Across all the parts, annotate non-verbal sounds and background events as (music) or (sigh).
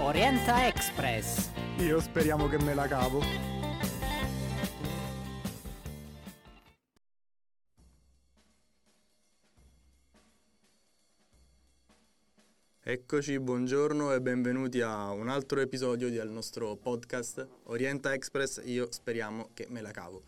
Orienta Express. Io speriamo che me la cavo. Eccoci, buongiorno e benvenuti a un altro episodio del nostro podcast Orienta Express. Io speriamo che me la cavo.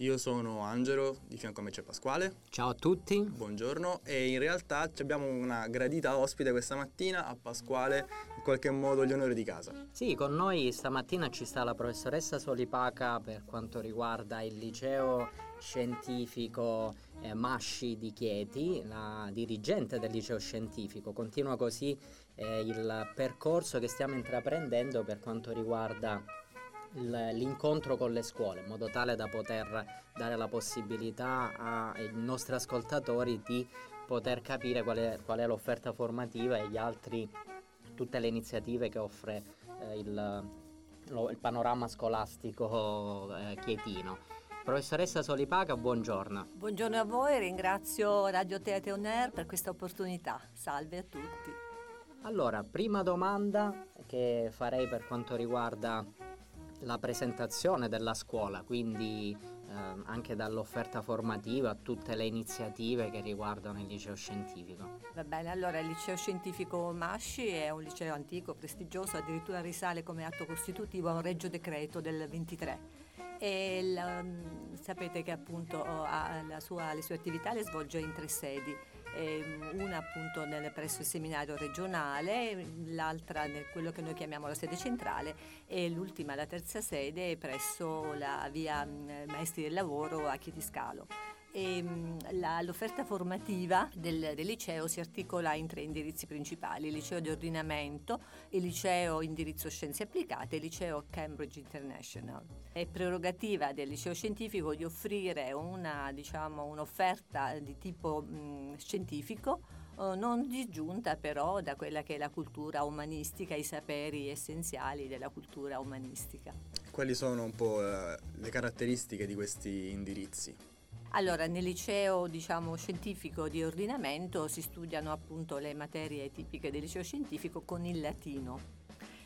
Io sono Angelo, di fianco a me c'è Pasquale. Ciao a tutti. Buongiorno e in realtà abbiamo una gradita ospite questa mattina, a Pasquale in qualche modo gli onori di casa. Sì, con noi stamattina ci sta la professoressa Solipaca per quanto riguarda il liceo scientifico eh, Masci di Chieti, la dirigente del liceo scientifico. Continua così eh, il percorso che stiamo intraprendendo per quanto riguarda l'incontro con le scuole in modo tale da poter dare la possibilità ai nostri ascoltatori di poter capire qual è, qual è l'offerta formativa e gli altri, tutte le iniziative che offre eh, il, lo, il, panorama scolastico eh, chietino. Professoressa Solipaca, buongiorno. Buongiorno a voi, ringrazio Radio Teatro On Air per questa opportunità. Salve a tutti. Allora, prima domanda che farei per quanto riguarda la presentazione della scuola, quindi eh, anche dall'offerta formativa a tutte le iniziative che riguardano il liceo scientifico. Va bene, allora il liceo scientifico Masci è un liceo antico, prestigioso, addirittura risale come atto costitutivo a un regio decreto del 23 e la, mm, sapete che appunto sua, le sue attività le svolge in tre sedi Ehm, una appunto nel, presso il seminario regionale, l'altra nel quello che noi chiamiamo la sede centrale e l'ultima, la terza sede presso la via mm, Maestri del Lavoro a Chietiscalo. E, ehm, la, l'offerta formativa del, del, liceo si articola in tre indirizzi principali, il liceo di ordinamento, il liceo indirizzo scienze applicate e il liceo Cambridge International. È prerogativa del liceo scientifico di offrire una, diciamo, un'offerta di tipo mh, scientifico eh, non disgiunta però da quella che è la cultura umanistica, i saperi essenziali della cultura umanistica. Quali sono un po' eh, le caratteristiche di questi indirizzi? Allora, nel liceo diciamo, scientifico di ordinamento si studiano appunto le materie tipiche del liceo scientifico con il latino.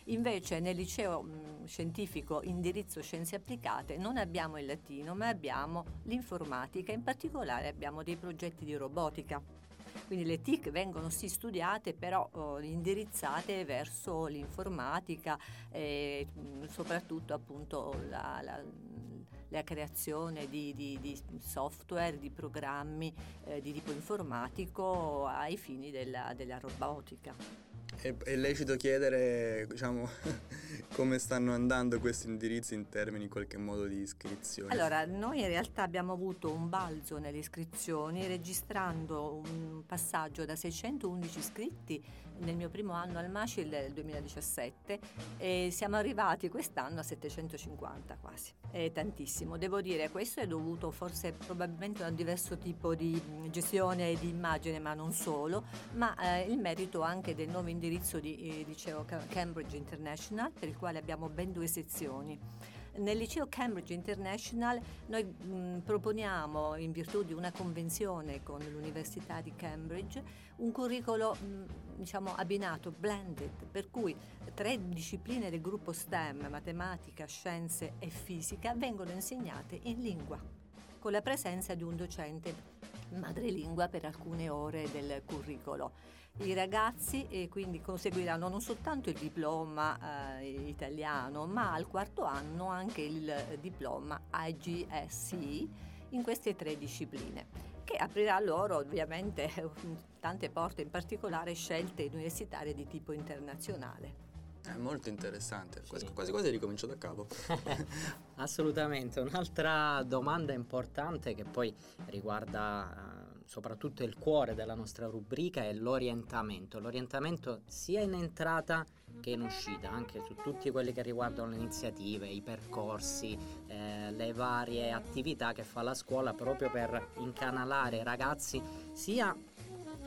Invece nel liceo scientifico indirizzo scienze applicate non abbiamo il latino, ma abbiamo l'informatica, in particolare abbiamo dei progetti di robotica. Quindi le TIC vengono sì studiate, però oh, indirizzate verso l'informatica e soprattutto appunto la, la la creazione di, di, di software, di programmi eh, di tipo informatico ai fini della, della robotica. È, è lecito chiedere diciamo, (laughs) come stanno andando questi indirizzi in termini in qualche modo di iscrizione? Allora, noi in realtà abbiamo avuto un balzo nelle iscrizioni registrando un passaggio da 611 iscritti nel mio primo anno al MACIL del 2017 e siamo arrivati quest'anno a 750 quasi, è tantissimo. Devo dire, questo è dovuto forse probabilmente a un diverso tipo di gestione di immagine, ma non solo, ma eh, il merito anche del nuovo indirizzo di eh, liceo Cambridge International per il quale abbiamo ben due sezioni. Nel liceo Cambridge International noi mh, proponiamo, in virtù di una convenzione con l'Università di Cambridge, un curriculum diciamo, abbinato, blended, per cui tre discipline del gruppo STEM, matematica, scienze e fisica, vengono insegnate in lingua, con la presenza di un docente madrelingua per alcune ore del curriculum. I ragazzi eh, quindi conseguiranno non soltanto il diploma eh, italiano, ma al quarto anno anche il diploma IGSC in queste tre discipline, che aprirà loro ovviamente (laughs) tante porte, in particolare scelte universitarie di tipo internazionale. È molto interessante, quasi, quasi quasi ricomincio da capo. (laughs) Assolutamente, un'altra domanda importante che poi riguarda soprattutto il cuore della nostra rubrica è l'orientamento. L'orientamento sia in entrata che in uscita, anche su tutti quelli che riguardano le iniziative, i percorsi, eh, le varie attività che fa la scuola proprio per incanalare i ragazzi sia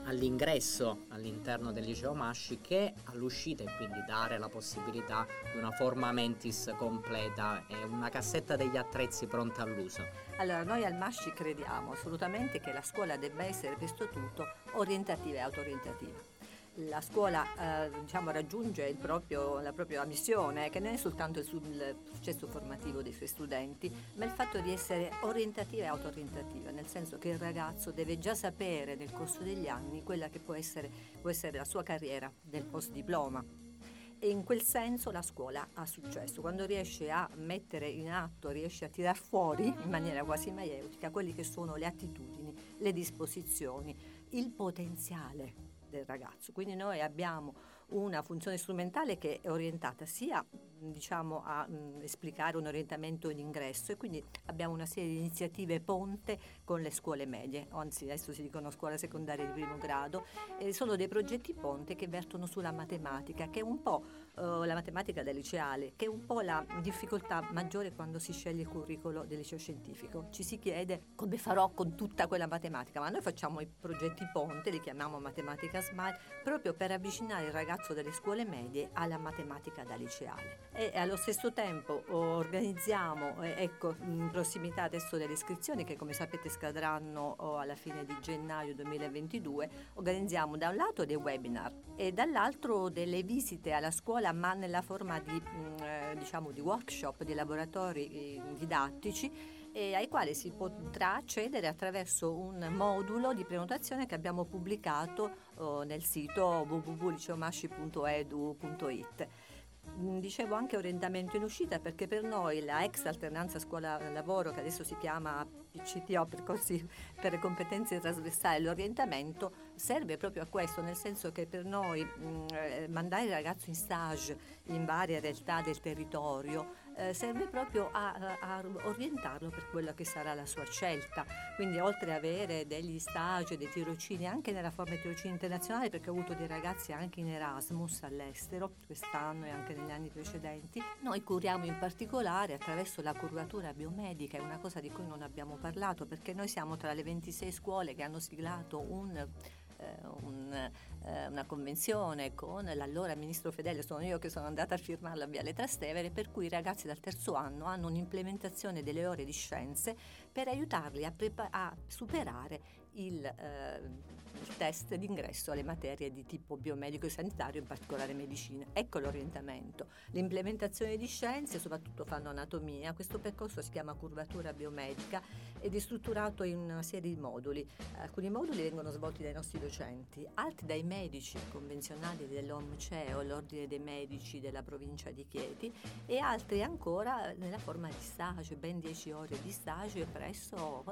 all'ingresso all'interno del liceo Masci che all'uscita e quindi dare la possibilità di una forma mentis completa e una cassetta degli attrezzi pronta all'uso. Allora, noi al Masci crediamo assolutamente che la scuola debba essere questo tutto orientativa e autorientativa la scuola eh, diciamo, raggiunge proprio, la propria missione, che non è soltanto il, successo formativo dei suoi studenti, ma il fatto di essere orientativa e auto-orientativa, nel senso che il ragazzo deve già sapere nel corso degli anni quella che può essere, può essere la sua carriera del post diploma e in quel senso la scuola ha successo, quando riesce a mettere in atto, riesce a tirar fuori in maniera quasi maieutica quelli che sono le attitudini, le disposizioni, il potenziale del ragazzo. Quindi noi abbiamo una funzione strumentale che è orientata sia diciamo, a mh, esplicare un orientamento in ingresso e quindi abbiamo una serie di iniziative ponte con le scuole medie, anzi adesso si dicono scuola secondaria di primo grado, e sono dei progetti ponte che vertono sulla matematica, che è un po' uh, la matematica da liceale, che è un po' la difficoltà maggiore quando si sceglie il curriculum del liceo scientifico. Ci si chiede come farò con tutta quella matematica, ma noi facciamo i progetti ponte, li chiamiamo matematica smart, proprio per avvicinare il ragazzo delle scuole medie alla matematica da liceale. E allo stesso tempo organizziamo, ecco, in prossimità adesso delle iscrizioni che come sapete scadranno oh, alla fine di gennaio 2022, organizziamo da un lato dei webinar e dall'altro delle visite alla scuola ma nella forma di, mm, eh, diciamo, di workshop, di laboratori eh, didattici e ai quali si potrà accedere attraverso un modulo di prenotazione che abbiamo pubblicato oh, nel sito www.liceomasci.edu.it. Mm, dicevo anche orientamento in uscita perché per noi la ex alternanza scuola-lavoro che adesso si chiama PCTO percorsi per competenze trasversali l'orientamento serve proprio a questo nel senso che per noi mh, mm, eh, mandare il ragazzo in stage in varie realtà del territorio eh, serve proprio a, a, orientarlo per quella che sarà la sua scelta. Quindi oltre ad avere degli stage, dei tirocini, anche nella forma di tirocini internazionali, perché ho avuto dei ragazzi anche in Erasmus all'estero quest'anno e anche negli anni precedenti, noi curiamo in particolare attraverso la curvatura biomedica, è una cosa di cui non abbiamo parlato perché noi siamo tra le 26 scuole che hanno siglato un eh, un, eh, una convenzione con l'allora ministro Fedele, sono io che sono andata a firmarla a Viale Trastevere, per cui i ragazzi dal terzo anno hanno un'implementazione delle ore di scienze per aiutarli a, prepa- a superare il, eh, il test d'ingresso alle materie di tipo biomedico e sanitario, in particolare medicina. Ecco l'orientamento. L'implementazione di scienze, soprattutto fanno anatomia, questo percorso si chiama curvatura biomedica ed è strutturato in una serie di moduli. Alcuni moduli vengono svolti dai nostri docenti, altri dai medici convenzionali dell'OMCE o l'Ordine dei Medici della provincia di Chieti e altri ancora nella forma di stage, ben 10 ore di stage presso,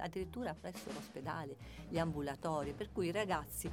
addirittura presso l'ospedale gli ambulatori, per cui i ragazzi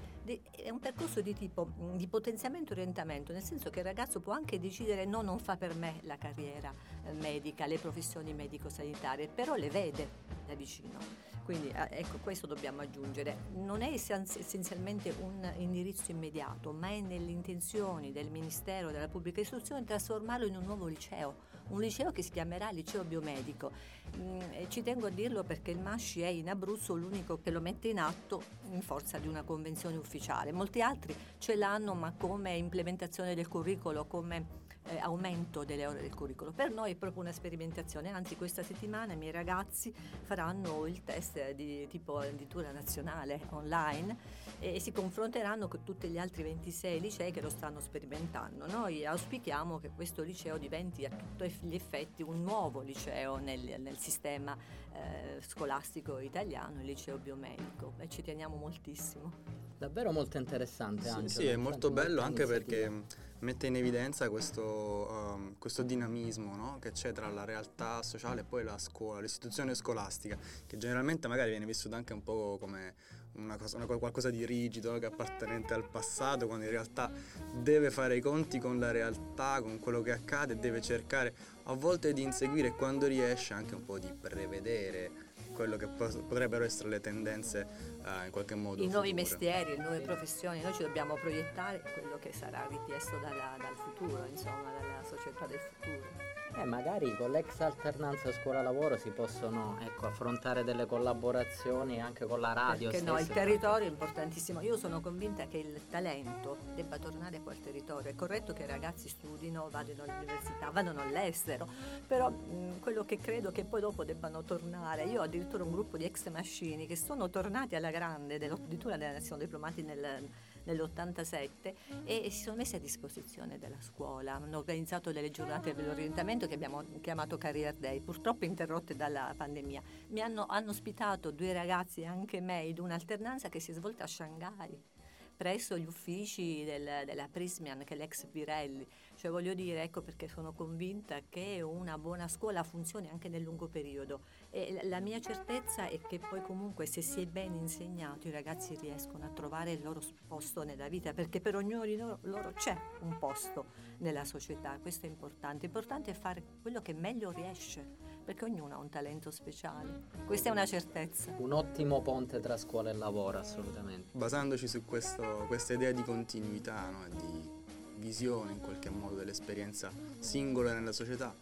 è un percorso di tipo di potenziamento e orientamento, nel senso che il ragazzo può anche decidere no, non fa per me la carriera eh, medica, le professioni medico-sanitarie, però le vede da vicino. Quindi eh, ecco, questo dobbiamo aggiungere. Non è essenzialmente un indirizzo immediato, ma è nelle intenzioni del Ministero della Pubblica Istruzione trasformarlo in un nuovo liceo un liceo che si chiamerà Liceo Biomedico. Mm, ci tengo a dirlo perché il Masci è in Abruzzo l'unico che lo mette in atto in forza di una convenzione ufficiale. Molti altri ce l'hanno ma come implementazione del curriculum, come eh, aumento delle ore del curriculum. Per noi è proprio una sperimentazione, anzi questa settimana i miei ragazzi faranno il test di tipo addirittura nazionale online e si confronteranno con tutti gli altri 26 licei che lo stanno sperimentando. Noi auspichiamo che questo liceo diventi a tutti gli effetti un nuovo liceo nel, nel sistema eh, scolastico italiano, il liceo biomedico e ci teniamo moltissimo. Davvero molto interessante. Sì, Angelo, sì è molto bello anche perché mette in evidenza questo, um, questo dinamismo no? che c'è tra la realtà sociale e poi la scuola, l'istituzione scolastica, che generalmente magari viene vissuta anche un po' come una cosa, una, qualcosa di rigido, che appartenente al passato, quando in realtà deve fare i conti con la realtà, con quello che accade, deve cercare a volte di inseguire e quando riesce anche un po' di prevedere quello che potrebbero essere le tendenze in qualche modo. I nuovi mestieri, le nuove professioni, noi ci dobbiamo proiettare quello che sarà richiesto dalla, dal futuro, insomma, dalla società del futuro. Eh, magari con l'ex alternanza scuola-lavoro si possono ecco, affrontare delle collaborazioni anche con la radio. Perché no, il territorio è importantissimo. Io sono convinta che il talento debba tornare poi al territorio. È corretto che i ragazzi studino, vadano all'università, vadano all'estero, però mh, quello che credo che poi dopo debbano tornare, io ho addirittura un gruppo di ex mascini che sono tornati alla grande, addirittura sono diplomati nel nell'87 e si sono messi a disposizione della scuola. Hanno organizzato delle giornate dell'orientamento che abbiamo chiamato Career Day, purtroppo interrotte dalla pandemia. Mi hanno, hanno ospitato due ragazzi, anche me, in un'alternanza che si è svolta a Shanghai presso gli uffici del, della Prismian, che è l'ex Pirelli. Cioè voglio dire, ecco perché sono convinta che una buona scuola funzioni anche nel lungo periodo. E la mia certezza è che poi comunque se si è ben insegnato i ragazzi riescono a trovare il loro posto nella vita, perché per ognuno di loro, loro c'è un posto nella società, questo è importante. Importante è fare quello che meglio riesce perché ognuno ha un talento speciale. Questa è una certezza. Un ottimo ponte tra scuola e lavoro, assolutamente. Basandoci su questo, questa idea di continuità, no? di visione in qualche modo dell'esperienza singola nella società,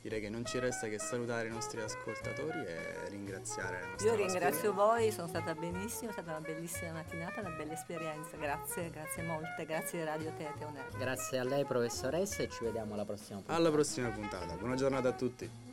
direi che non ci resta che salutare i nostri ascoltatori e ringraziare la nostra Io ringrazio voi, sono stata benissimo, è stata una bellissima mattinata, una bella esperienza. Grazie, grazie molte, grazie Radio Tete On Grazie a lei professoressa e ci vediamo alla prossima puntata. Alla prossima puntata. Buona giornata a tutti.